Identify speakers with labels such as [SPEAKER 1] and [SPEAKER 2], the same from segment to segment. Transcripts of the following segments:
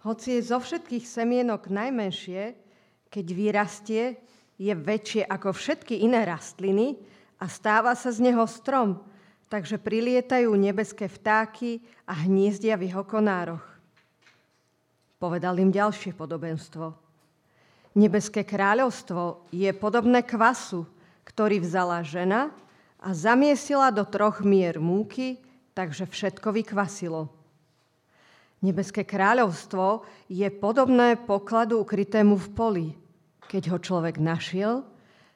[SPEAKER 1] Hoci je zo všetkých semienok najmenšie, keď vyrastie, je väčšie ako všetky iné rastliny a stáva sa z neho strom, takže prilietajú nebeské vtáky a hniezdia v jeho konároch. Povedal im ďalšie podobenstvo. Nebeské kráľovstvo je podobné kvasu, ktorý vzala žena a zamiesila do troch mier múky, takže všetko vykvasilo. Nebeské kráľovstvo je podobné pokladu ukrytému v poli. Keď ho človek našiel,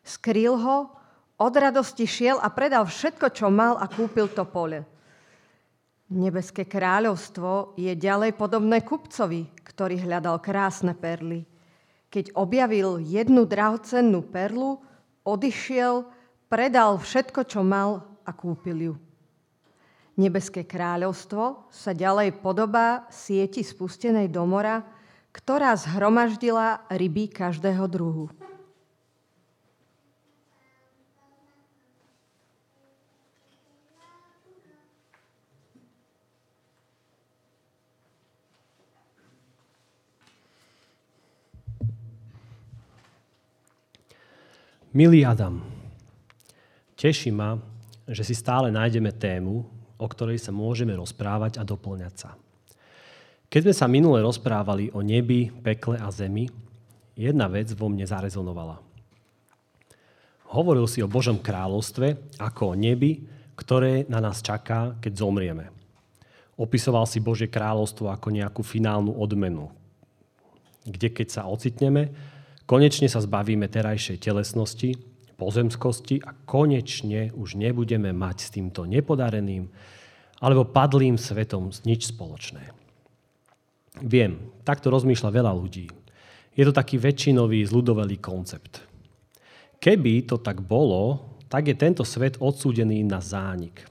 [SPEAKER 1] skrýl ho, od radosti šiel a predal všetko, čo mal a kúpil to pole. Nebeské kráľovstvo je ďalej podobné kupcovi, ktorý hľadal krásne perly. Keď objavil jednu drahocennú perlu, odišiel, predal všetko, čo mal a kúpil ju. Nebeské kráľovstvo sa ďalej podobá sieti spustenej do mora, ktorá zhromaždila ryby každého druhu.
[SPEAKER 2] Milý Adam, teší ma, že si stále nájdeme tému, o ktorej sa môžeme rozprávať a doplňať sa. Keď sme sa minule rozprávali o nebi, pekle a zemi, jedna vec vo mne zarezonovala. Hovoril si o Božom kráľovstve ako o nebi, ktoré na nás čaká, keď zomrieme. Opisoval si Božie kráľovstvo ako nejakú finálnu odmenu, kde keď sa ocitneme, konečne sa zbavíme terajšej telesnosti pozemskosti a konečne už nebudeme mať s týmto nepodareným alebo padlým svetom nič spoločné. Viem, takto rozmýšľa veľa ľudí. Je to taký väčšinový zľudovelý koncept. Keby to tak bolo, tak je tento svet odsúdený na zánik.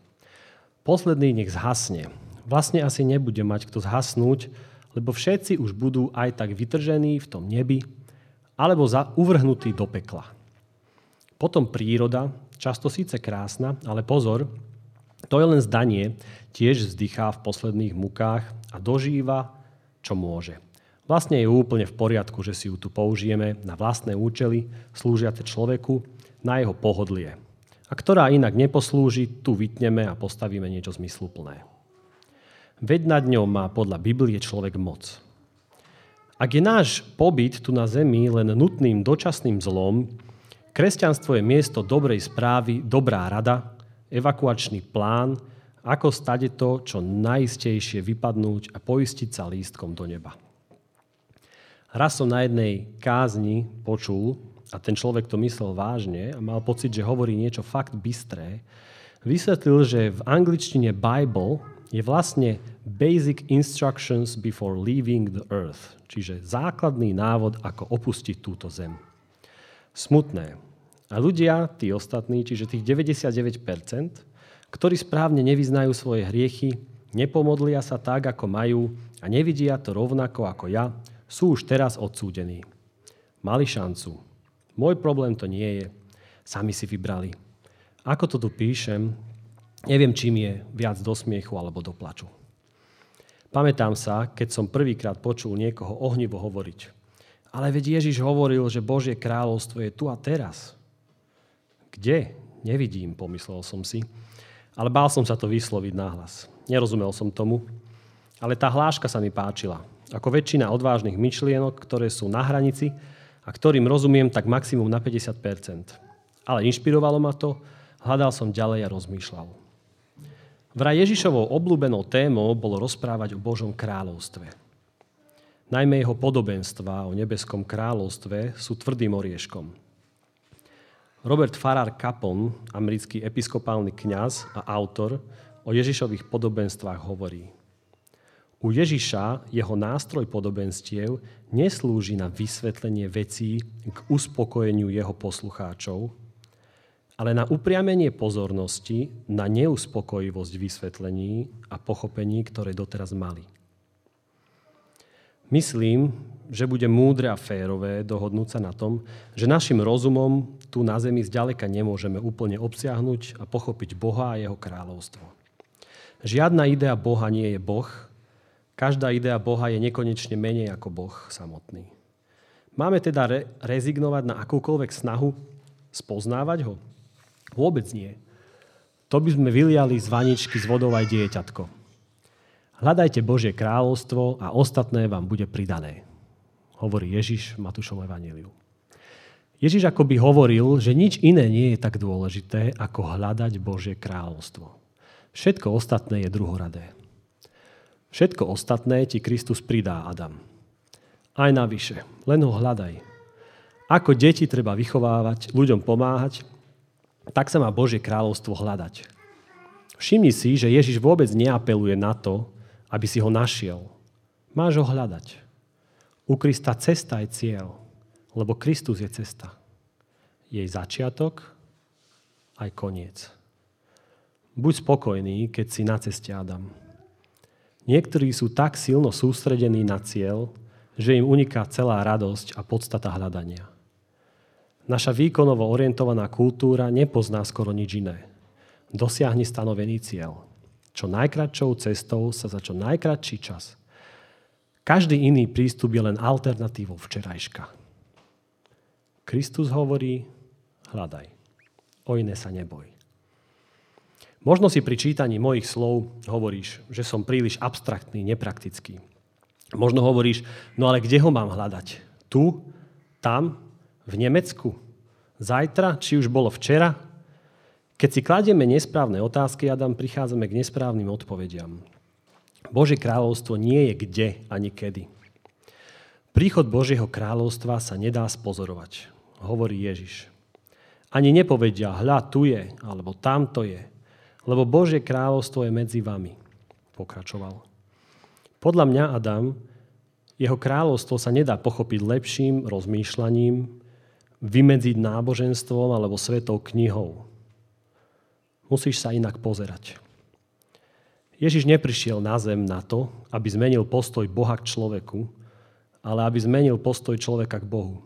[SPEAKER 2] Posledný nech zhasne. Vlastne asi nebude mať kto zhasnúť, lebo všetci už budú aj tak vytržení v tom nebi, alebo za, uvrhnutí do pekla. Potom príroda, často síce krásna, ale pozor, to je len zdanie, tiež vzdychá v posledných mukách a dožíva, čo môže. Vlastne je úplne v poriadku, že si ju tu použijeme na vlastné účely, slúžiace človeku, na jeho pohodlie. A ktorá inak neposlúži, tu vytneme a postavíme niečo zmysluplné. Veď nad ňou má podľa Biblie človek moc. Ak je náš pobyt tu na zemi len nutným dočasným zlom, Kresťanstvo je miesto dobrej správy, dobrá rada, evakuačný plán, ako stade to, čo najistejšie vypadnúť a poistiť sa lístkom do neba. Raz som na jednej kázni počul, a ten človek to myslel vážne a mal pocit, že hovorí niečo fakt bystré, vysvetlil, že v angličtine Bible je vlastne Basic Instructions Before Leaving the Earth, čiže základný návod, ako opustiť túto zem smutné. A ľudia, tí ostatní, čiže tých 99%, ktorí správne nevyznajú svoje hriechy, nepomodlia sa tak, ako majú a nevidia to rovnako ako ja, sú už teraz odsúdení. Mali šancu. Môj problém to nie je. Sami si vybrali. Ako to tu píšem, neviem, čím je viac do smiechu alebo do plaču. Pamätám sa, keď som prvýkrát počul niekoho ohnivo hovoriť. Ale veď Ježiš hovoril, že Božie kráľovstvo je tu a teraz. Kde? Nevidím, pomyslel som si. Ale bál som sa to vysloviť nahlas. Nerozumel som tomu, ale tá hláška sa mi páčila. Ako väčšina odvážnych myšlienok, ktoré sú na hranici a ktorým rozumiem tak maximum na 50% Ale inšpirovalo ma to, hľadal som ďalej a rozmýšľal. Vraj Ježišovou obľúbenou témou bolo rozprávať o Božom kráľovstve. Najmä jeho podobenstva o nebeskom kráľovstve sú tvrdým orieškom. Robert Farrar Capon, americký episkopálny kňaz a autor, o Ježišových podobenstvách hovorí. U Ježiša jeho nástroj podobenstiev neslúži na vysvetlenie vecí k uspokojeniu jeho poslucháčov, ale na upriamenie pozornosti na neuspokojivosť vysvetlení a pochopení, ktoré doteraz mali. Myslím, že bude múdre a férové dohodnúť sa na tom, že našim rozumom tu na Zemi zďaleka nemôžeme úplne obsiahnuť a pochopiť Boha a jeho kráľovstvo. Žiadna idea Boha nie je Boh, Každá idea Boha je nekonečne menej ako Boh samotný. Máme teda re- rezignovať na akúkoľvek snahu spoznávať ho? Vôbec nie. To by sme vyliali z vaničky s vodou aj dieťatko. Hľadajte Božie kráľovstvo a ostatné vám bude pridané. Hovorí Ježiš v Matúšom evaníliu. Ježiš akoby hovoril, že nič iné nie je tak dôležité, ako hľadať Božie kráľovstvo. Všetko ostatné je druhoradé. Všetko ostatné ti Kristus pridá, Adam. Aj navyše, len ho hľadaj. Ako deti treba vychovávať, ľuďom pomáhať, tak sa má Božie kráľovstvo hľadať. Všimni si, že Ježiš vôbec neapeluje na to, aby si ho našiel. Máš ho hľadať. U Krista cesta je cieľ, lebo Kristus je cesta. Jej začiatok aj koniec. Buď spokojný, keď si na ceste Adam. Niektorí sú tak silno sústredení na cieľ, že im uniká celá radosť a podstata hľadania. Naša výkonovo orientovaná kultúra nepozná skoro nič iné. Dosiahni stanovený cieľ. Čo najkračšou cestou sa za čo najkračší čas. Každý iný prístup je len alternatívou včerajška. Kristus hovorí, hľadaj. O iné sa neboj. Možno si pri čítaní mojich slov hovoríš, že som príliš abstraktný, nepraktický. Možno hovoríš, no ale kde ho mám hľadať? Tu? Tam? V Nemecku? Zajtra? Či už bolo včera? Keď si kladieme nesprávne otázky, Adam, prichádzame k nesprávnym odpovediam. Božie kráľovstvo nie je kde ani kedy. Príchod Božieho kráľovstva sa nedá spozorovať, hovorí Ježiš. Ani nepovedia, hľa, tu je, alebo tamto je, lebo Božie kráľovstvo je medzi vami, pokračoval. Podľa mňa, Adam, jeho kráľovstvo sa nedá pochopiť lepším rozmýšľaním, vymedziť náboženstvom alebo svetou knihou. Musíš sa inak pozerať. Ježiš neprišiel na zem na to, aby zmenil postoj Boha k človeku, ale aby zmenil postoj človeka k Bohu.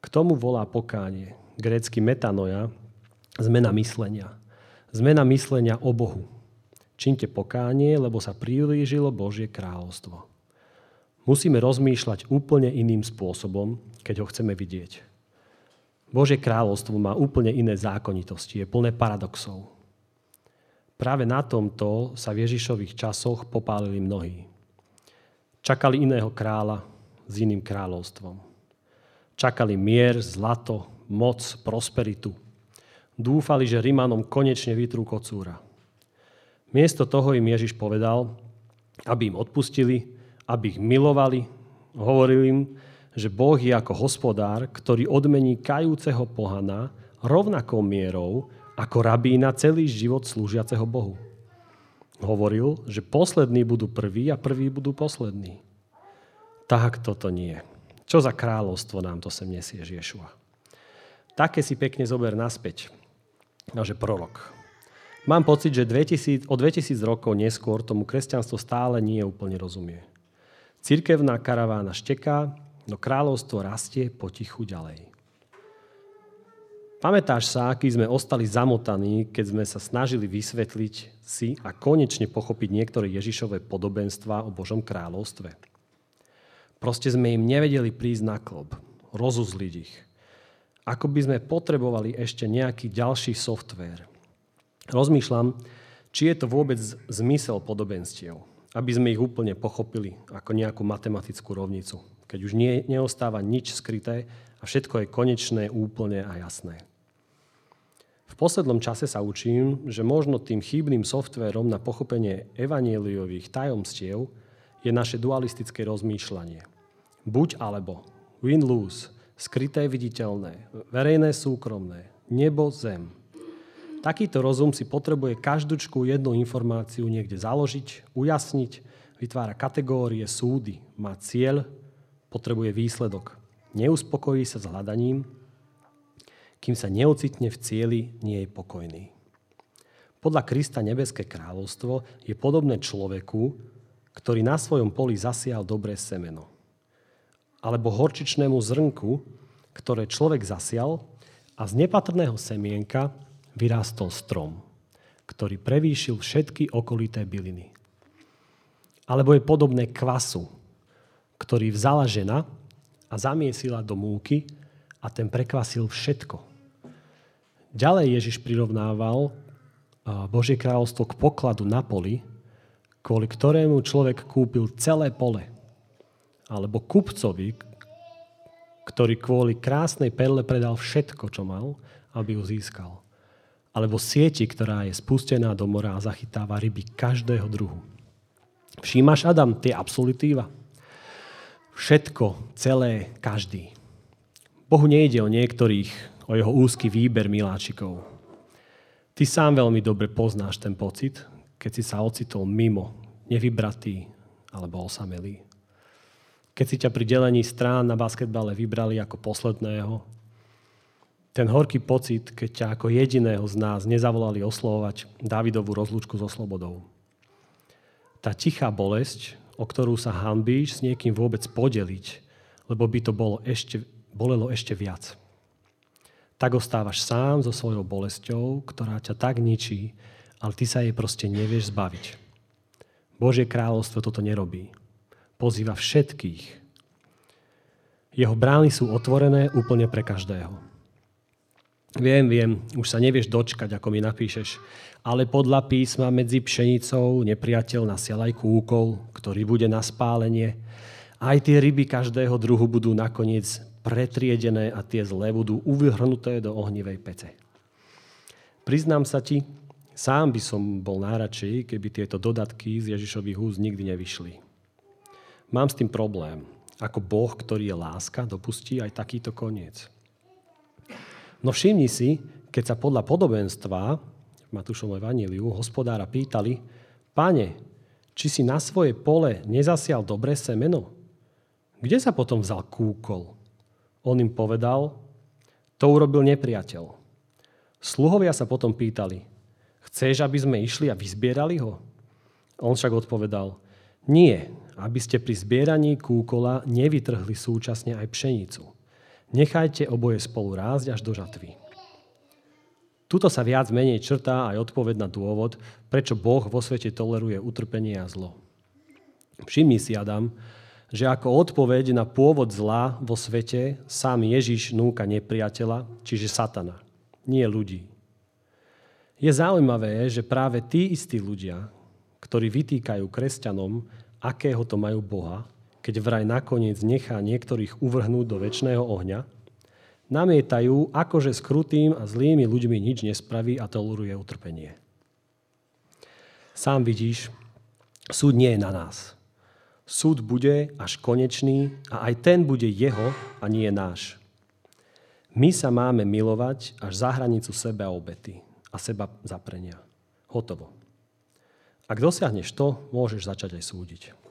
[SPEAKER 2] K tomu volá pokánie, grécky metanoja, Zmena myslenia. Zmena myslenia o Bohu. Činte pokánie, lebo sa priblížilo Božie kráľovstvo. Musíme rozmýšľať úplne iným spôsobom, keď ho chceme vidieť. Božie kráľovstvo má úplne iné zákonitosti, je plné paradoxov. Práve na tomto sa v Ježišových časoch popálili mnohí. Čakali iného kráľa s iným kráľovstvom. Čakali mier, zlato, moc, prosperitu – Dúfali, že Rimanom konečne vytrú kocúra. Miesto toho im Ježiš povedal, aby im odpustili, aby ich milovali. Hovoril im, že Boh je ako hospodár, ktorý odmení kajúceho pohana rovnakou mierou ako rabína celý život slúžiaceho Bohu. Hovoril, že poslední budú prví a prví budú poslední. Tak toto nie. Čo za kráľovstvo nám to sem nesie Ješua? Také si pekne zober naspäť že prorok. Mám pocit, že 2000, o 2000 rokov neskôr tomu kresťanstvo stále nie úplne rozumie. Cirkevná karavána šteká, no kráľovstvo rastie potichu ďalej. Pamätáš sa, aký sme ostali zamotaní, keď sme sa snažili vysvetliť si a konečne pochopiť niektoré Ježišové podobenstva o Božom kráľovstve? Proste sme im nevedeli prísť na klob, rozuzliť ich – ako by sme potrebovali ešte nejaký ďalší software. Rozmýšľam, či je to vôbec zmysel podobenstiev, aby sme ich úplne pochopili ako nejakú matematickú rovnicu, keď už nie, neostáva nič skryté a všetko je konečné, úplne a jasné. V poslednom čase sa učím, že možno tým chýbným softverom na pochopenie evanieliových tajomstiev je naše dualistické rozmýšľanie. Buď alebo, win-lose, skryté viditeľné, verejné súkromné, nebo zem. Takýto rozum si potrebuje každúčku jednu informáciu niekde založiť, ujasniť, vytvára kategórie, súdy, má cieľ, potrebuje výsledok. Neuspokojí sa s hľadaním, kým sa neocitne v cieli, nie je pokojný. Podľa Krista nebeské kráľovstvo je podobné človeku, ktorý na svojom poli zasial dobré semeno alebo horčičnému zrnku, ktoré človek zasial a z nepatrného semienka vyrástol strom, ktorý prevýšil všetky okolité byliny. Alebo je podobné kvasu, ktorý vzala žena a zamiesila do múky a ten prekvasil všetko. Ďalej Ježiš prirovnával Božie kráľovstvo k pokladu na poli, kvôli ktorému človek kúpil celé pole. Alebo kupcovi, ktorý kvôli krásnej perle predal všetko, čo mal, aby ju získal. Alebo sieti, ktorá je spustená do mora a zachytáva ryby každého druhu. Všímaš, Adam, tie absolutíva? Všetko, celé, každý. Bohu nejde o niektorých, o jeho úzky výber miláčikov. Ty sám veľmi dobre poznáš ten pocit, keď si sa ocitol mimo, nevybratý alebo osamelý. Keď si ťa pri delení strán na basketbale vybrali ako posledného, ten horký pocit, keď ťa ako jediného z nás nezavolali oslovovať Davidovú rozlúčku so slobodou. Tá tichá bolesť, o ktorú sa hanbíš s niekým vôbec podeliť, lebo by to bolo ešte, bolelo ešte viac. Tak ostávaš sám so svojou bolesťou, ktorá ťa tak ničí, ale ty sa jej proste nevieš zbaviť. Božie kráľovstvo toto nerobí. Pozýva všetkých. Jeho brány sú otvorené úplne pre každého. Viem, viem, už sa nevieš dočkať, ako mi napíšeš, ale podľa písma medzi pšenicou nepriateľ nasial aj kúkol, ktorý bude na spálenie. Aj tie ryby každého druhu budú nakoniec pretriedené a tie zlé budú uvrhnuté do ohnivej pece. Priznám sa ti, sám by som bol náradšej, keby tieto dodatky z Ježišových úst nikdy nevyšli. Mám s tým problém. Ako Boh, ktorý je láska, dopustí aj takýto koniec. No všimni si, keď sa podľa podobenstva v Matúšovom evaníliu hospodára pýtali, pane, či si na svoje pole nezasial dobré semeno? Kde sa potom vzal kúkol? On im povedal, to urobil nepriateľ. Sluhovia sa potom pýtali, chceš, aby sme išli a vyzbierali ho? On však odpovedal, nie, aby ste pri zbieraní kúkola nevytrhli súčasne aj pšenicu. Nechajte oboje spolu rásť až do žatvy. Tuto sa viac menej črtá aj odpoved na dôvod, prečo Boh vo svete toleruje utrpenie a zlo. Všimni si, Adam, že ako odpoveď na pôvod zla vo svete sám Ježiš núka nepriateľa, čiže satana, nie ľudí. Je zaujímavé, že práve tí istí ľudia, ktorí vytýkajú kresťanom, akého to majú Boha, keď vraj nakoniec nechá niektorých uvrhnúť do väčšného ohňa, namietajú, akože s krutým a zlými ľuďmi nič nespraví a toleruje utrpenie. Sám vidíš, súd nie je na nás. Súd bude až konečný a aj ten bude jeho a nie náš. My sa máme milovať až za hranicu seba obety a seba zaprenia. Hotovo. Ak dosiahneš to, môžeš začať aj súdiť.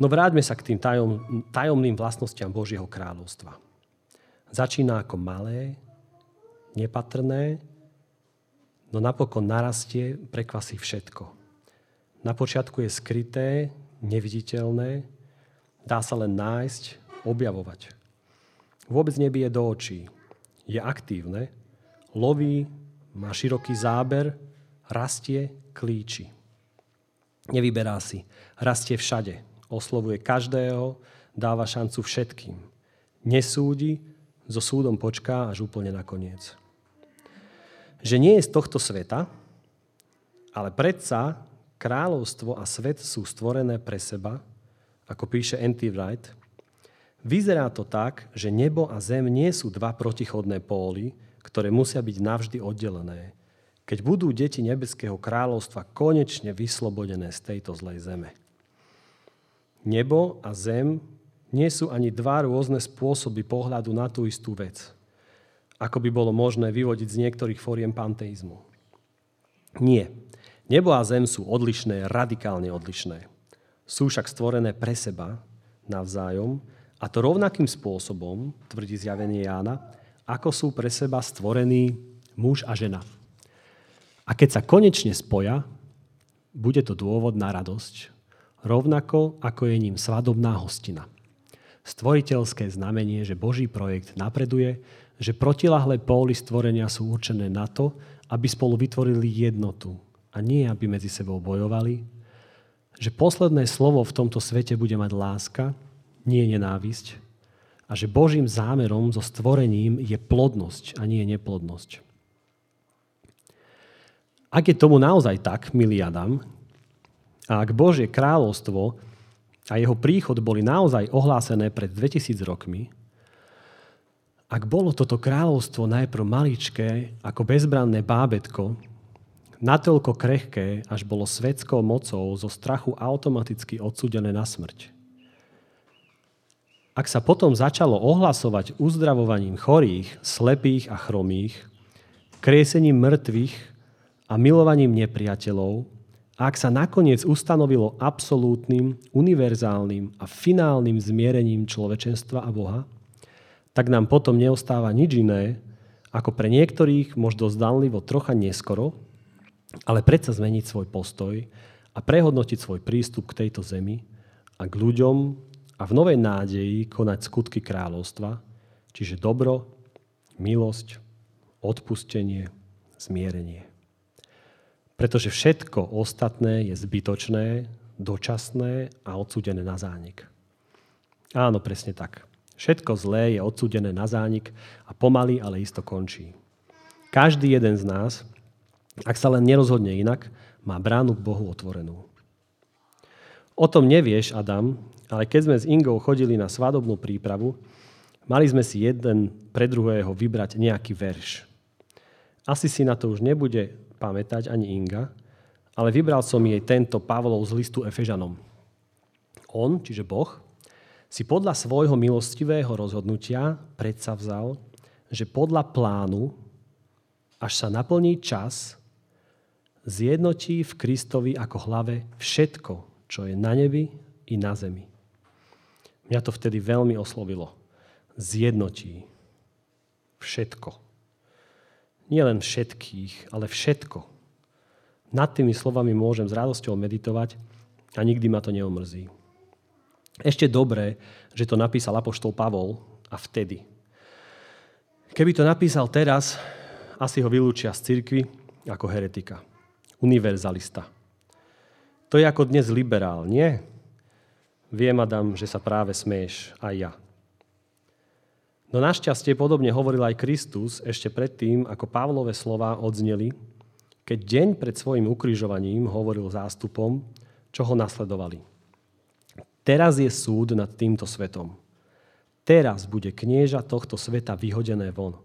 [SPEAKER 2] No vráťme sa k tým tajom, tajomným vlastnostiam Božieho kráľovstva. Začína ako malé, nepatrné, no napokon narastie, prekvasí všetko. Na počiatku je skryté, neviditeľné, dá sa len nájsť, objavovať. Vôbec nebije do očí. Je aktívne, loví, má široký záber, rastie, klíči. Nevyberá si, rastie všade, oslovuje každého, dáva šancu všetkým. Nesúdi, so súdom počká až úplne nakoniec. Že nie je z tohto sveta, ale predsa kráľovstvo a svet sú stvorené pre seba, ako píše N.T. Wright, vyzerá to tak, že nebo a zem nie sú dva protichodné póly, ktoré musia byť navždy oddelené, keď budú deti nebeského kráľovstva konečne vyslobodené z tejto zlej zeme. Nebo a zem nie sú ani dva rôzne spôsoby pohľadu na tú istú vec, ako by bolo možné vyvodiť z niektorých fóriem panteizmu. Nie. Nebo a zem sú odlišné, radikálne odlišné. Sú však stvorené pre seba navzájom a to rovnakým spôsobom, tvrdí zjavenie Jána, ako sú pre seba stvorení muž a žena. A keď sa konečne spoja, bude to dôvod na radosť, rovnako ako je ním svadobná hostina. Stvoriteľské znamenie, že Boží projekt napreduje, že protilahlé póly stvorenia sú určené na to, aby spolu vytvorili jednotu a nie, aby medzi sebou bojovali, že posledné slovo v tomto svete bude mať láska, nie nenávisť a že Božím zámerom so stvorením je plodnosť a nie neplodnosť. Ak je tomu naozaj tak, milý Adam, a ak Božie kráľovstvo a jeho príchod boli naozaj ohlásené pred 2000 rokmi, ak bolo toto kráľovstvo najprv maličké ako bezbranné bábetko, natoľko krehké, až bolo svetskou mocou zo strachu automaticky odsudené na smrť. Ak sa potom začalo ohlasovať uzdravovaním chorých, slepých a chromých, kriesením mŕtvych a milovaním nepriateľov, ak sa nakoniec ustanovilo absolútnym, univerzálnym a finálnym zmierením človečenstva a Boha, tak nám potom neostáva nič iné, ako pre niektorých možno zdanlivo trocha neskoro, ale predsa zmeniť svoj postoj a prehodnotiť svoj prístup k tejto zemi a k ľuďom a v novej nádeji konať skutky kráľovstva, čiže dobro, milosť, odpustenie, zmierenie. Pretože všetko ostatné je zbytočné, dočasné a odsudené na zánik. Áno, presne tak. Všetko zlé je odsudené na zánik a pomaly, ale isto končí. Každý jeden z nás, ak sa len nerozhodne inak, má bránu k Bohu otvorenú. O tom nevieš, Adam, ale keď sme s Ingou chodili na svadobnú prípravu, mali sme si jeden pre druhého vybrať nejaký verš. Asi si na to už nebude pamätať ani Inga, ale vybral som jej tento Pavlov z listu Efežanom. On, čiže Boh, si podľa svojho milostivého rozhodnutia predsavzal, že podľa plánu, až sa naplní čas, zjednotí v Kristovi ako hlave všetko, čo je na nebi i na zemi. Mňa to vtedy veľmi oslovilo. Zjednotí všetko. Nie len všetkých, ale všetko. Nad tými slovami môžem s radosťou meditovať a nikdy ma to neomrzí. Ešte dobré, že to napísal apoštol Pavol a vtedy. Keby to napísal teraz, asi ho vylúčia z cirkvy ako heretika. Univerzalista. To je ako dnes liberál, nie? Viem, Adam, že sa práve smeješ, aj ja. No našťastie podobne hovoril aj Kristus ešte predtým, ako Pavlové slova odzneli, keď deň pred svojim ukrižovaním hovoril zástupom, čo ho nasledovali. Teraz je súd nad týmto svetom. Teraz bude knieža tohto sveta vyhodené von.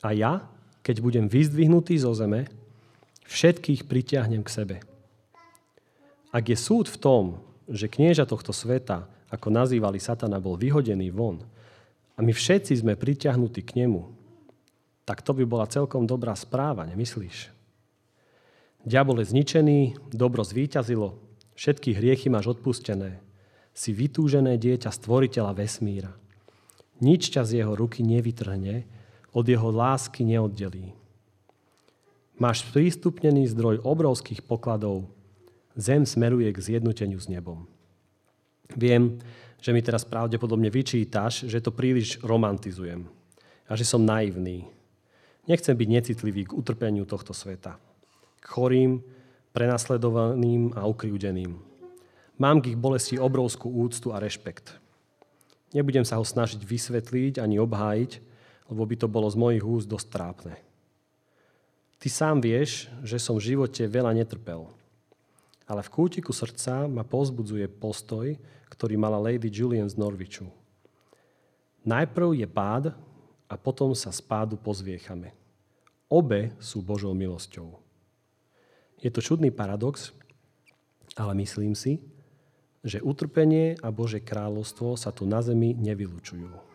[SPEAKER 2] A ja, keď budem vyzdvihnutý zo zeme, všetkých pritiahnem k sebe. Ak je súd v tom, že knieža tohto sveta, ako nazývali satana, bol vyhodený von, a my všetci sme priťahnutí k nemu, tak to by bola celkom dobrá správa, nemyslíš? Diabol je zničený, dobro zvíťazilo, všetky hriechy máš odpustené. Si vytúžené dieťa stvoriteľa vesmíra. Nič ťa z jeho ruky nevytrhne, od jeho lásky neoddelí. Máš prístupnený zdroj obrovských pokladov. Zem smeruje k zjednoteniu s nebom. Viem, že mi teraz pravdepodobne vyčítaš, že to príliš romantizujem a že som naivný. Nechcem byť necitlivý k utrpeniu tohto sveta. K chorým, prenasledovaným a ukriúdeným. Mám k ich bolesti obrovskú úctu a rešpekt. Nebudem sa ho snažiť vysvetliť ani obhájiť, lebo by to bolo z mojich úst dosť trápne. Ty sám vieš, že som v živote veľa netrpel. Ale v kútiku srdca ma pozbudzuje postoj, ktorý mala Lady Julian z Norviču. Najprv je pád a potom sa z pádu pozviechame. Obe sú Božou milosťou. Je to čudný paradox, ale myslím si, že utrpenie a Bože kráľovstvo sa tu na zemi nevylučujú.